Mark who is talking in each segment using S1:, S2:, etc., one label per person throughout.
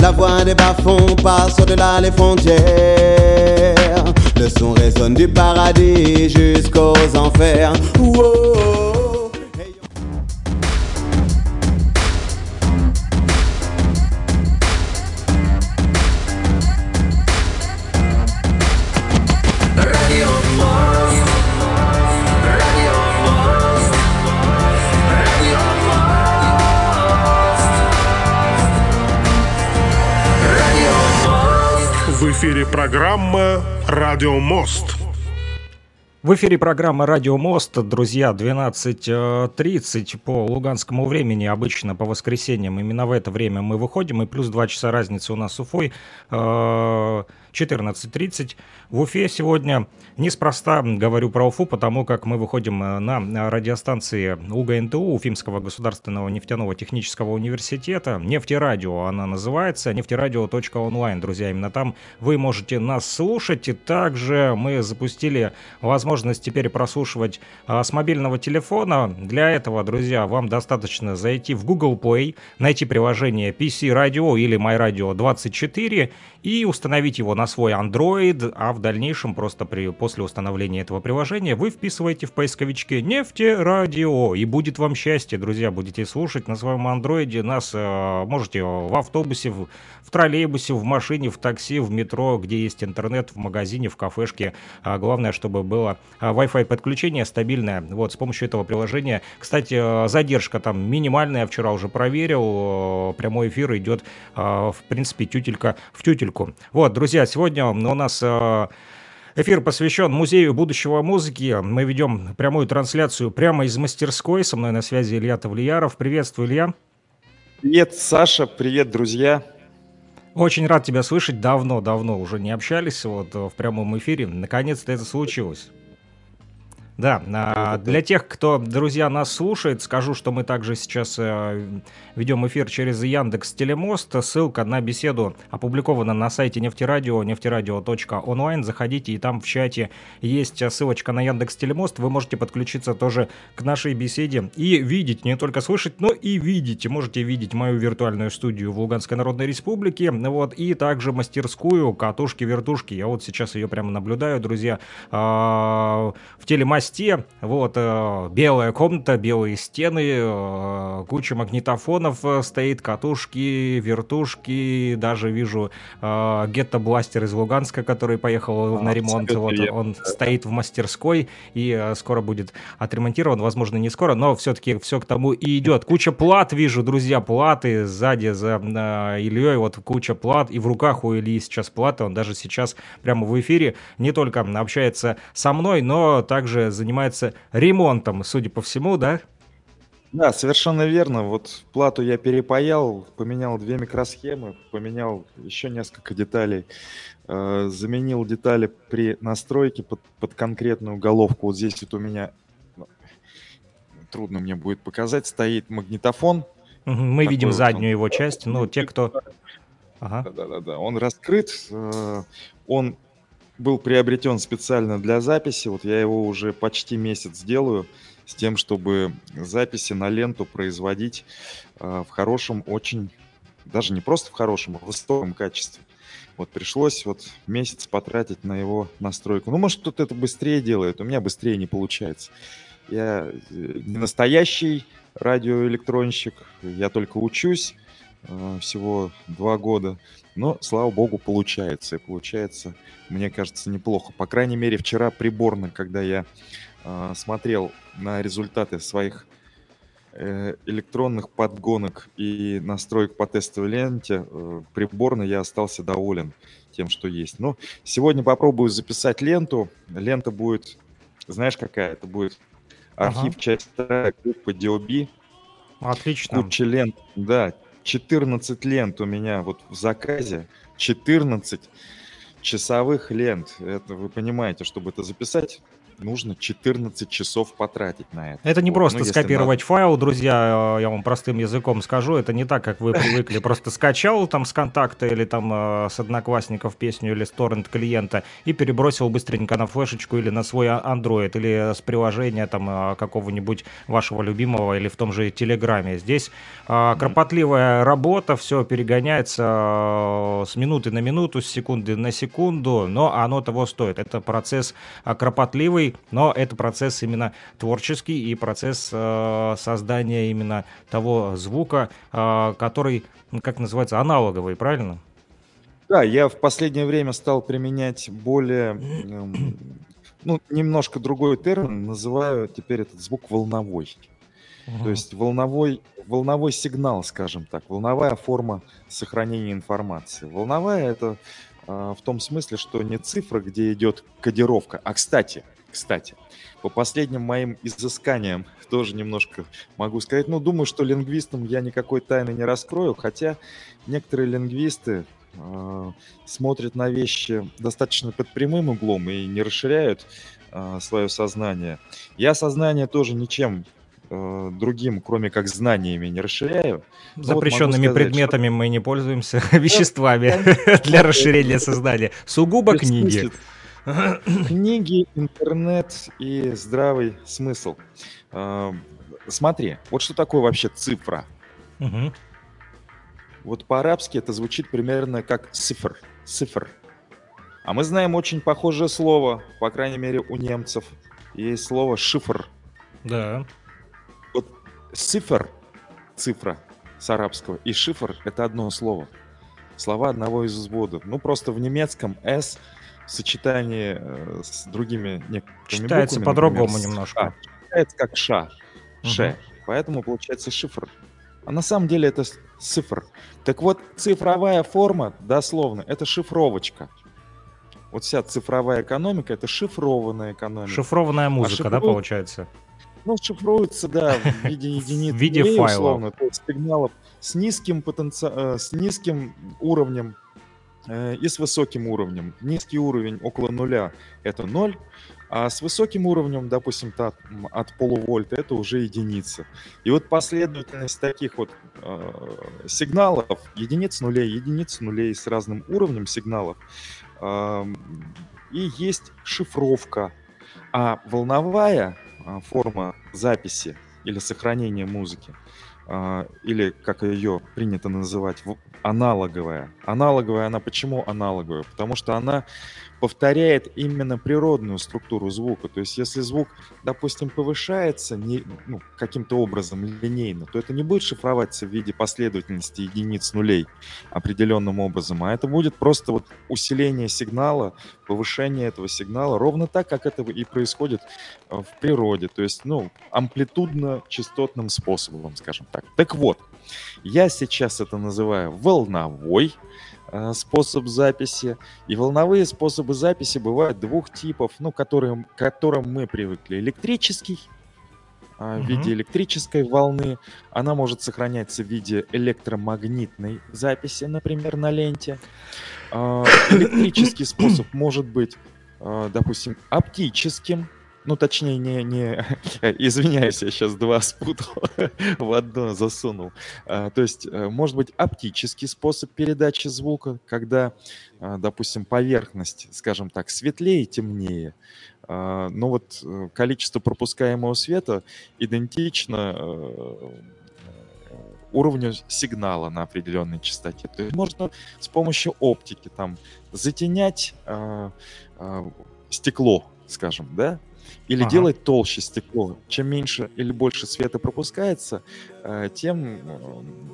S1: La voix des bas-fonds passe au-delà les frontières. Le son résonne du paradis jusqu'aux enfers.
S2: В эфире программа «Радио Мост».
S3: В эфире программа «Радио Мост». Друзья, 12.30 по луганскому времени. Обычно по воскресеньям именно в это время мы выходим. И плюс 2 часа разницы у нас с Уфой. Э, 14.30 в Уфе сегодня. Неспроста говорю про Уфу, потому как мы выходим э, на радиостанции УГНТУ, Уфимского государственного нефтяного технического университета. Нефтерадио она называется, нефтерадио.онлайн, друзья. Именно там вы можете нас слушать. И также мы запустили возможность теперь прослушивать а, с мобильного телефона. Для этого, друзья, вам достаточно зайти в Google Play, найти приложение PC Radio или MyRadio 24 и установить его на свой Android, а в дальнейшем просто при, после установления этого приложения вы вписываете в поисковичке «Нефтерадио» и будет вам счастье, друзья, будете слушать на своем андроиде нас, э, можете в автобусе, в, в троллейбусе, в машине, в такси, в метро, где есть интернет, в магазине, в кафешке. А главное, чтобы было а, Wi-Fi подключение стабильное. Вот с помощью этого приложения, кстати, э, задержка там минимальная, я вчера уже проверил, э, прямой эфир идет, э, в принципе, тютелька в тютельку. Вот, друзья, сегодня у нас э, Эфир посвящен Музею будущего музыки. Мы ведем прямую трансляцию прямо из мастерской. Со мной на связи Илья Тавлияров. Приветствую, Илья.
S4: Привет, Саша, привет, друзья.
S3: Очень рад тебя слышать. Давно-давно уже не общались вот в прямом эфире. Наконец-то это случилось. Да, а, для тех, кто, друзья, нас слушает, скажу, что мы также сейчас э, ведем эфир через Яндекс Телемост. Ссылка на беседу опубликована на сайте нефтерадио, нефтерадио.онлайн. Заходите, и там в чате есть ссылочка на Яндекс Телемост. Вы можете подключиться тоже к нашей беседе и видеть, не только слышать, но и видеть. Можете видеть мою виртуальную студию в Луганской Народной Республике, вот, и также мастерскую катушки-вертушки. Я вот сейчас ее прямо наблюдаю, друзья, а, в телемасте мосте, вот, э, белая комната, белые стены, э, куча магнитофонов э, стоит, катушки, вертушки, даже вижу э, гетто-бластер из Луганска, который поехал
S4: А,
S3: на ремонт, вот, он
S4: да.
S3: стоит в мастерской и э, скоро будет отремонтирован, возможно, не скоро, но все-таки все к тому и идет. Куча плат вижу, друзья, платы сзади за э, Ильей, вот куча плат, и в руках у Ильи сейчас платы, он даже сейчас прямо в эфире не только общается со мной, но также занимается ремонтом, судя по всему, да?
S4: Да, совершенно верно. Вот плату я перепаял, поменял две микросхемы, поменял еще несколько деталей, э, заменил детали при настройке под, под конкретную головку. Вот здесь вот у меня, ну, трудно мне будет показать, стоит магнитофон.
S3: Мы
S4: Такой
S3: видим
S4: вот
S3: заднюю
S4: он.
S3: его часть, ну, те, кто... Ага.
S4: Да-да-да, он раскрыт, э, он был приобретен специально для записи. Вот я его уже почти месяц делаю с тем, чтобы записи на ленту производить э, в хорошем, очень, даже не просто в хорошем, а в высоком качестве. Вот пришлось вот месяц потратить на его настройку. Ну, может, кто-то это быстрее делает, у меня быстрее не получается. Я э, не настоящий радиоэлектронщик, я только учусь, всего два года. Но, слава богу, получается. И получается, мне кажется, неплохо. По крайней мере, вчера приборно, когда я э, смотрел на результаты своих э, электронных подгонок и настроек по тестовой ленте, э, приборно я остался доволен тем, что есть. Но сегодня попробую записать ленту. Лента будет, знаешь, какая? Это будет архив
S3: Ага.
S4: часть вторая, группа DOB.
S3: Отлично.
S4: Куча лент, да, 14 лент у меня вот в заказе, 14 часовых лент. Это вы понимаете, чтобы это записать, нужно 14 часов потратить на это.
S3: Это не
S4: Вот,
S3: просто
S4: ну,
S3: скопировать
S4: надо.
S3: файл, друзья, э, я вам простым языком скажу, это не так, как вы привыкли, просто скачал там с контакта или там э, с одноклассников песню или с торрент клиента и перебросил быстренько на флешечку или на свой а- Android или с приложения там э, какого-нибудь вашего любимого или в том же Телеграме. Здесь кропотливая работа, все перегоняется с минуты на минуту, с секунды на секунду, но оно того стоит. Это процесс э, кропотливый, но это процесс именно творческий и процесс э, создания именно того звука, э, который, ну, как называется, аналоговый, правильно?
S4: Да, я в последнее время стал применять более, ну, немножко другой термин, называю теперь этот звук волновой. То
S3: Мгм.
S4: есть волновой, волновой сигнал, скажем так, волновая форма сохранения информации. Волновая это а, в том смысле, что не цифра, где идет кодировка. А кстати, кстати, по последним моим изысканиям тоже немножко могу сказать, ну, думаю, что лингвистам я никакой тайны не раскрою, хотя некоторые лингвисты а, смотрят на вещи достаточно под прямым углом и не расширяют свое сознание. Я сознание тоже ничем э, другим, кроме как знаниями, не расширяю. Ну, вот могу
S3: Запрещенными
S4: сказать,
S3: предметами мы не пользуемся, веществами для расширения сознания. Сугубо
S4: что
S3: книги.
S4: Книги, интернет и здравый смысл. А, Смотри, вот что такое вообще цифра?
S3: Мгм.
S4: Вот по-арабски это звучит примерно как цифр, цифр. А мы знаем очень похожее слово, по крайней мере у немцев. Есть слово шифр.
S3: Да.
S4: Вот цифр, цифра с арабского, и шифр это одно слово. Слова одного из изводов. Ну, просто в немецком S в сочетании э, с другими некоторыми
S3: Читается по-другому
S4: с
S3: немножко.
S4: «ша», читается как ша, ше.
S3: Мгм.
S4: Поэтому получается шифр. А на самом деле это с- цифр. Так вот, цифровая форма, дословно, это шифровочка. Вот вся цифровая экономика это шифрованная экономика.
S3: Шифрованная музыка, да,
S4: шифруют-
S3: получается?
S4: Ну, шифруется, да, в виде единиц.
S3: В виде файлов.
S4: условно, то есть сигналов с низким потенци... э, с низким уровнем э, и с высоким уровнем. Низкий уровень около нуля это ноль, а с высоким уровнем, допустим, м, от полувольта это уже единица. И вот последовательность таких вот э, сигналов, единиц нулей, единиц нулей с разным уровнем сигналов, ам, и есть шифровка. А волновая форма записи или сохранения музыки, а, или как ее принято называть, аналоговая. Аналоговая, она почему аналоговая? Потому что она повторяет именно природную структуру звука. То есть если звук, допустим, повышается не, ну, каким-то образом линейно, то это не будет шифроваться в виде последовательности единиц нулей определенным образом, а это будет просто вот усиление сигнала, повышение этого сигнала, ровно так, как это и происходит э, в природе, то есть, ну, амплитудно-частотным способом, скажем так. Так вот, я сейчас это называю волновой э, способ записи, и волновые способы записи бывают двух типов, ну, которые, к которым мы привыкли. Электрический, а, в виде электрической волны. Она может сохраняться в виде электромагнитной записи, например, на ленте. А, Электрический способ может быть, допустим, оптическим. Ну, точнее, не, не... Извиняюсь, я сейчас два спутал, в одно засунул. А, То есть, э, может быть, оптический способ передачи звука, когда, а, допустим, поверхность, скажем так, светлее, темнее, а, но вот э, количество пропускаемого света идентично э, уровню сигнала на определенной частоте. То есть можно с помощью оптики там затенять а, а, стекло, скажем, да, или
S3: Ага.
S4: делать толще стекло. Чем меньше или больше света пропускается, э, тем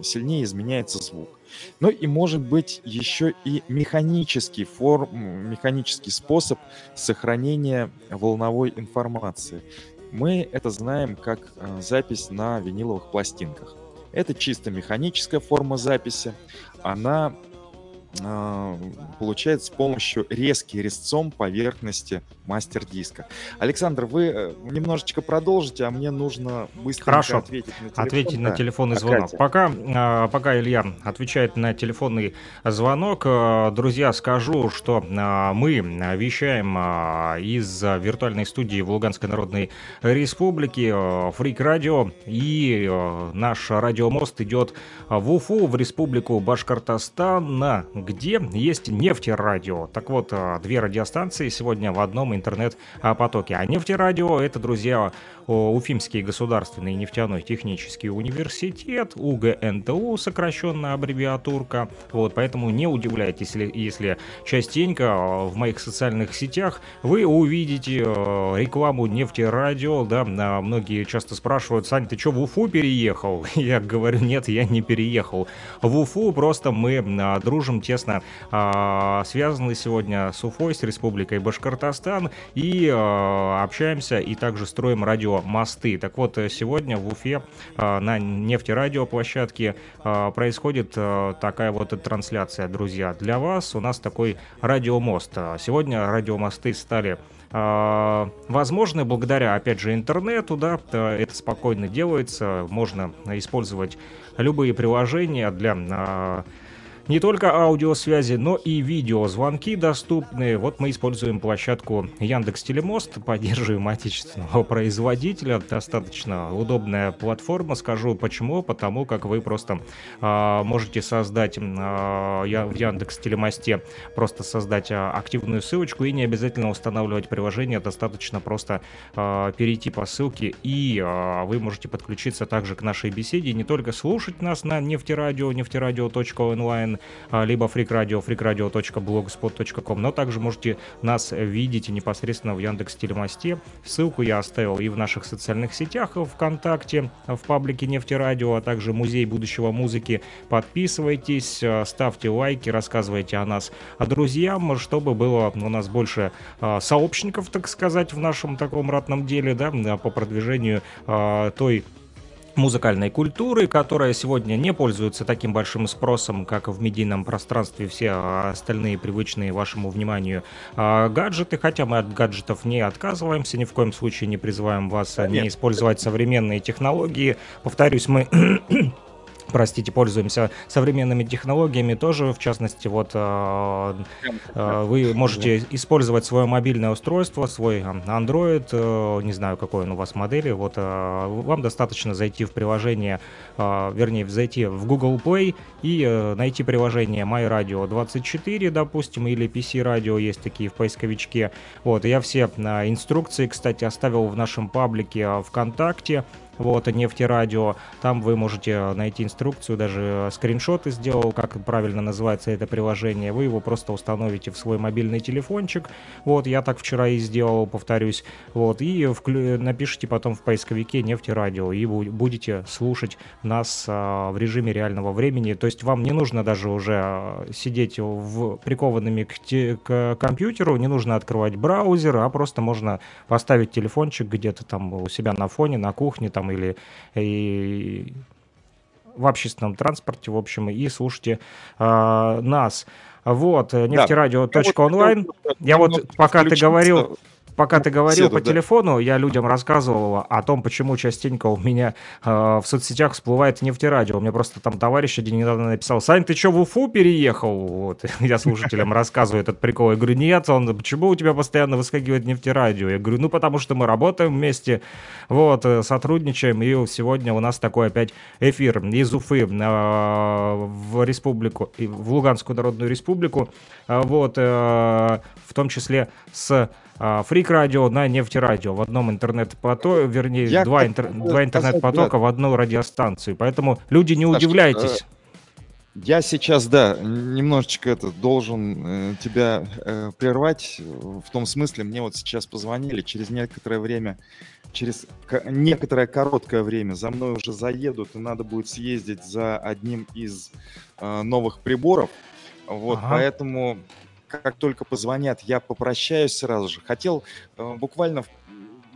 S4: э, сильнее изменяется звук. Ну и может быть еще и механический форм, механический способ сохранения волновой информации. Мы это знаем как э, запись на виниловых пластинках. Это чисто механическая форма записи. Она а, получается с помощью резки резцом поверхности мастер-диска. Александр, вы э, немножечко продолжите, а мне нужно быстро
S3: ответить на телефон. Ответить на телефонный звонок. Пока, а, пока Илья отвечает на телефонный звонок, э, друзья, скажу, что а, мы вещаем из виртуальной студии в Луганской Народной Республике Фрик Радио, и наш радиомост идет в Уфу, в Республику Башкортостан, на где есть нефтерадио. Так вот, а, две радиостанции сегодня в одном интернет-потоке. А нефтерадио — это, друзья, Уфимский государственный нефтяной технический университет, УГНТУ, сокращенная аббревиатурка. Вот, поэтому не удивляйтесь, если, если частенько а, в моих социальных сетях вы увидите а, рекламу нефтерадио, да, многие часто спрашивают, Сань, ты что, в Уфу переехал? Я говорю, нет, я не переехал. В Уфу просто мы дружим те тесно э, связаны сегодня с Уфой, с Республикой Башкортостан и э, общаемся и также строим радиомосты. Так вот, сегодня в Уфе э, на нефтерадиоплощадке происходит такая вот трансляция, друзья. Для вас у нас такой радиомост. Сегодня радиомосты стали возможны благодаря, опять же, интернету, да, это спокойно делается, можно использовать любые приложения для не только аудиосвязи, но и видеозвонки доступны. Вот мы используем площадку Яндекс Телемост, поддерживаем отечественного производителя. Достаточно удобная платформа. Скажу почему. Потому как вы просто э, можете создать э, в Яндекс Телемосте просто создать э, активную ссылочку и не обязательно устанавливать приложение. Достаточно просто э, перейти по ссылке и э, вы можете подключиться также к нашей беседе. Не только слушать нас на нефтерадио, нефтерадио.онлайн, а, либо freakradio, freakradio.blogspot.com, но также можете нас видеть непосредственно в Яндекс Телемосте. Ссылку я оставил и в наших социальных сетях, ВКонтакте, в паблике Нефтерадио, а также Музей будущего музыки. Подписывайтесь, а, ставьте лайки, рассказывайте о нас друзьям, чтобы было у нас больше а, сообщников, так сказать, в нашем таком ратном деле, да, по продвижению той музыкальной культуры, которая сегодня не пользуется таким большим спросом, как в медийном пространстве все остальные привычные вашему вниманию а, гаджеты, хотя мы от гаджетов не отказываемся, ни в коем случае не призываем вас Нет. не использовать современные технологии. Повторюсь, мы простите, пользуемся современными технологиями тоже, в частности, вот э, э, вы можете использовать свое мобильное устройство, свой Android, э, не знаю, какой он у вас модели, вот э, вам достаточно зайти в приложение, э, вернее, зайти в Google Play и э, найти приложение My Radio 24, допустим, или PC Radio, есть такие в поисковичке, вот, я все инструкции, кстати, оставил в нашем паблике ВКонтакте, вот, нефтерадио. Там вы можете найти инструкцию, даже скриншоты сделал, как правильно называется это приложение. Вы его просто установите в свой мобильный телефончик. Вот, я так вчера и сделал, повторюсь. Вот, и вклю... напишите потом в поисковике нефтерадио, и будете слушать нас а, в режиме реального времени. То есть вам не нужно даже уже а, сидеть в прикованными к, те... к компьютеру, не нужно открывать браузер, а просто можно поставить телефончик где-то там у себя на фоне, на кухне, там там или и, в общественном транспорте, в общем, и слушайте э, нас. Вот, нефтерадио.онлайн. Да. Я вот, пока ты говорил Пока ты говорил Седу, по да. телефону, я людям рассказывал о том, почему частенько у меня э, в соцсетях всплывает нефтерадио. У меня просто там товарищ один недавно написал, Сань, ты что, в Уфу переехал? Вот. Я слушателям рассказываю этот прикол. Я говорю, нет, он, почему у тебя постоянно выскакивает нефтерадио? Я говорю, ну потому что мы работаем вместе, вот, э, сотрудничаем, и сегодня у нас такой опять эфир из Уфы э, в республику, в Луганскую Народную Республику, э, вот, э, в том числе с Фрик радио на нефтерадио в одном интернет-потоке, вернее, Я два, интер... два интернет-потока в одну радиостанцию. Поэтому люди не удивляйтесь. Э,
S4: я сейчас, да, немножечко это должен э, тебя э, прервать. В том смысле, мне вот сейчас позвонили, через некоторое время, через некоторое короткое время за мной уже заедут, и надо будет съездить за одним из э, новых приборов. Вот, ага. поэтому как только позвонят, я попрощаюсь сразу же. Хотел э, буквально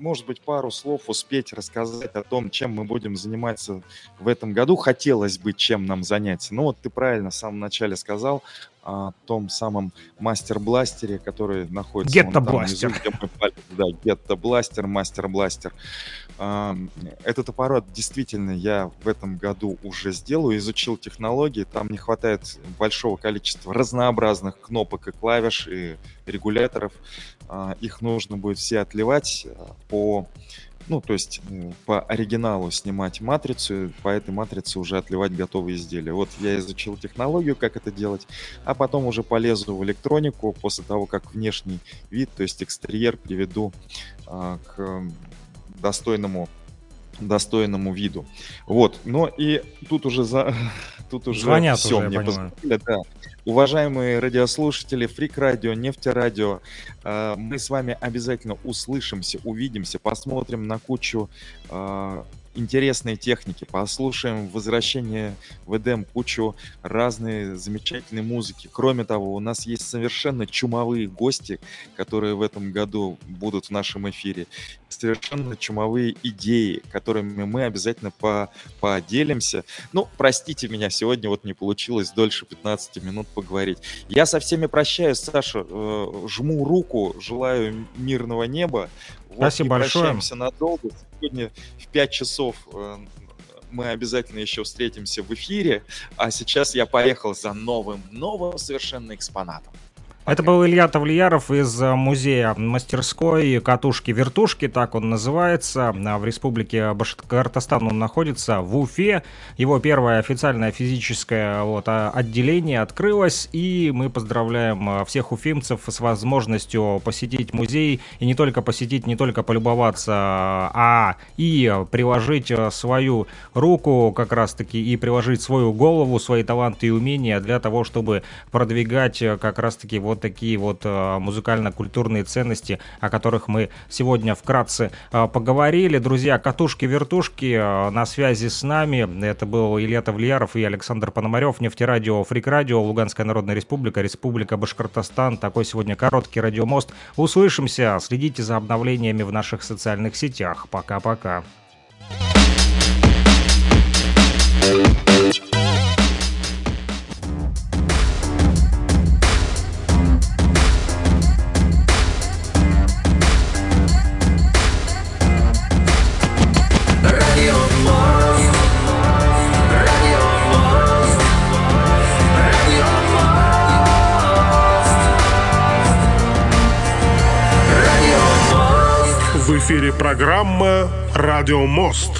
S4: может быть, пару слов успеть рассказать о том, чем мы будем заниматься в этом году. Хотелось бы чем нам заняться. Ну вот ты правильно в самом начале сказал о том самом мастер-бластере, который находится...
S3: Гетто-бластер.
S4: Да, гетто-бластер, мастер-бластер. Этот аппарат действительно я в этом году уже сделаю, изучил технологии. Там не хватает большого количества разнообразных кнопок и клавиш, и регуляторов. А, их нужно будет все отливать а, по ну, то есть э, по оригиналу снимать матрицу, по этой матрице уже отливать готовые изделия. Вот я изучил технологию, как это делать, а потом уже полезу в электронику после того, как внешний вид, то есть экстерьер приведу а, к достойному достойному виду. Вот, но и тут уже за тут уже
S3: Звонят все уже, мне позвонили,
S4: да. Уважаемые радиослушатели, Фрик Радио, Нефтерадио, э, мы с вами обязательно услышимся, увидимся, посмотрим на кучу э, интересные техники, послушаем возвращение в Эдем, кучу разной замечательной музыки. Кроме того, у нас есть совершенно чумовые гости, которые в этом году будут в нашем эфире. Совершенно чумовые идеи, которыми мы обязательно по поделимся. Ну, простите меня, сегодня вот не получилось дольше 15 минут поговорить. Я со всеми прощаюсь, Саша, э, жму руку, желаю мирного неба.
S3: Спасибо
S4: вот,
S3: большое.
S4: Прощаемся надолго. Сегодня в 5 часов э, мы обязательно еще встретимся в эфире. А сейчас я поехал за новым, новым совершенно экспонатом.
S3: Это был Илья Тавлияров из э, музея мастерской «Катушки-вертушки», так он называется. В республике Башкортостан он находится, в Уфе. Его первое официальное физическое вот, а, отделение открылось, и мы поздравляем э, всех уфимцев с возможностью посетить музей, и не только посетить, не только полюбоваться, а и приложить э, свою руку как раз-таки, и приложить свою голову, свои таланты и умения для того, чтобы продвигать как раз-таки вот вот такие вот э, музыкально-культурные ценности, о которых мы сегодня вкратце э, поговорили. Друзья, катушки-вертушки э, на связи с нами. Это был Илья Тавлияров и Александр Пономарев. Нефтерадио, Фрик-радио, Луганская Народная Республика, Республика Башкортостан. Такой сегодня короткий радиомост. Услышимся. Следите за обновлениями в наших социальных сетях. Пока-пока.
S2: Эфире программа «Радио Мост».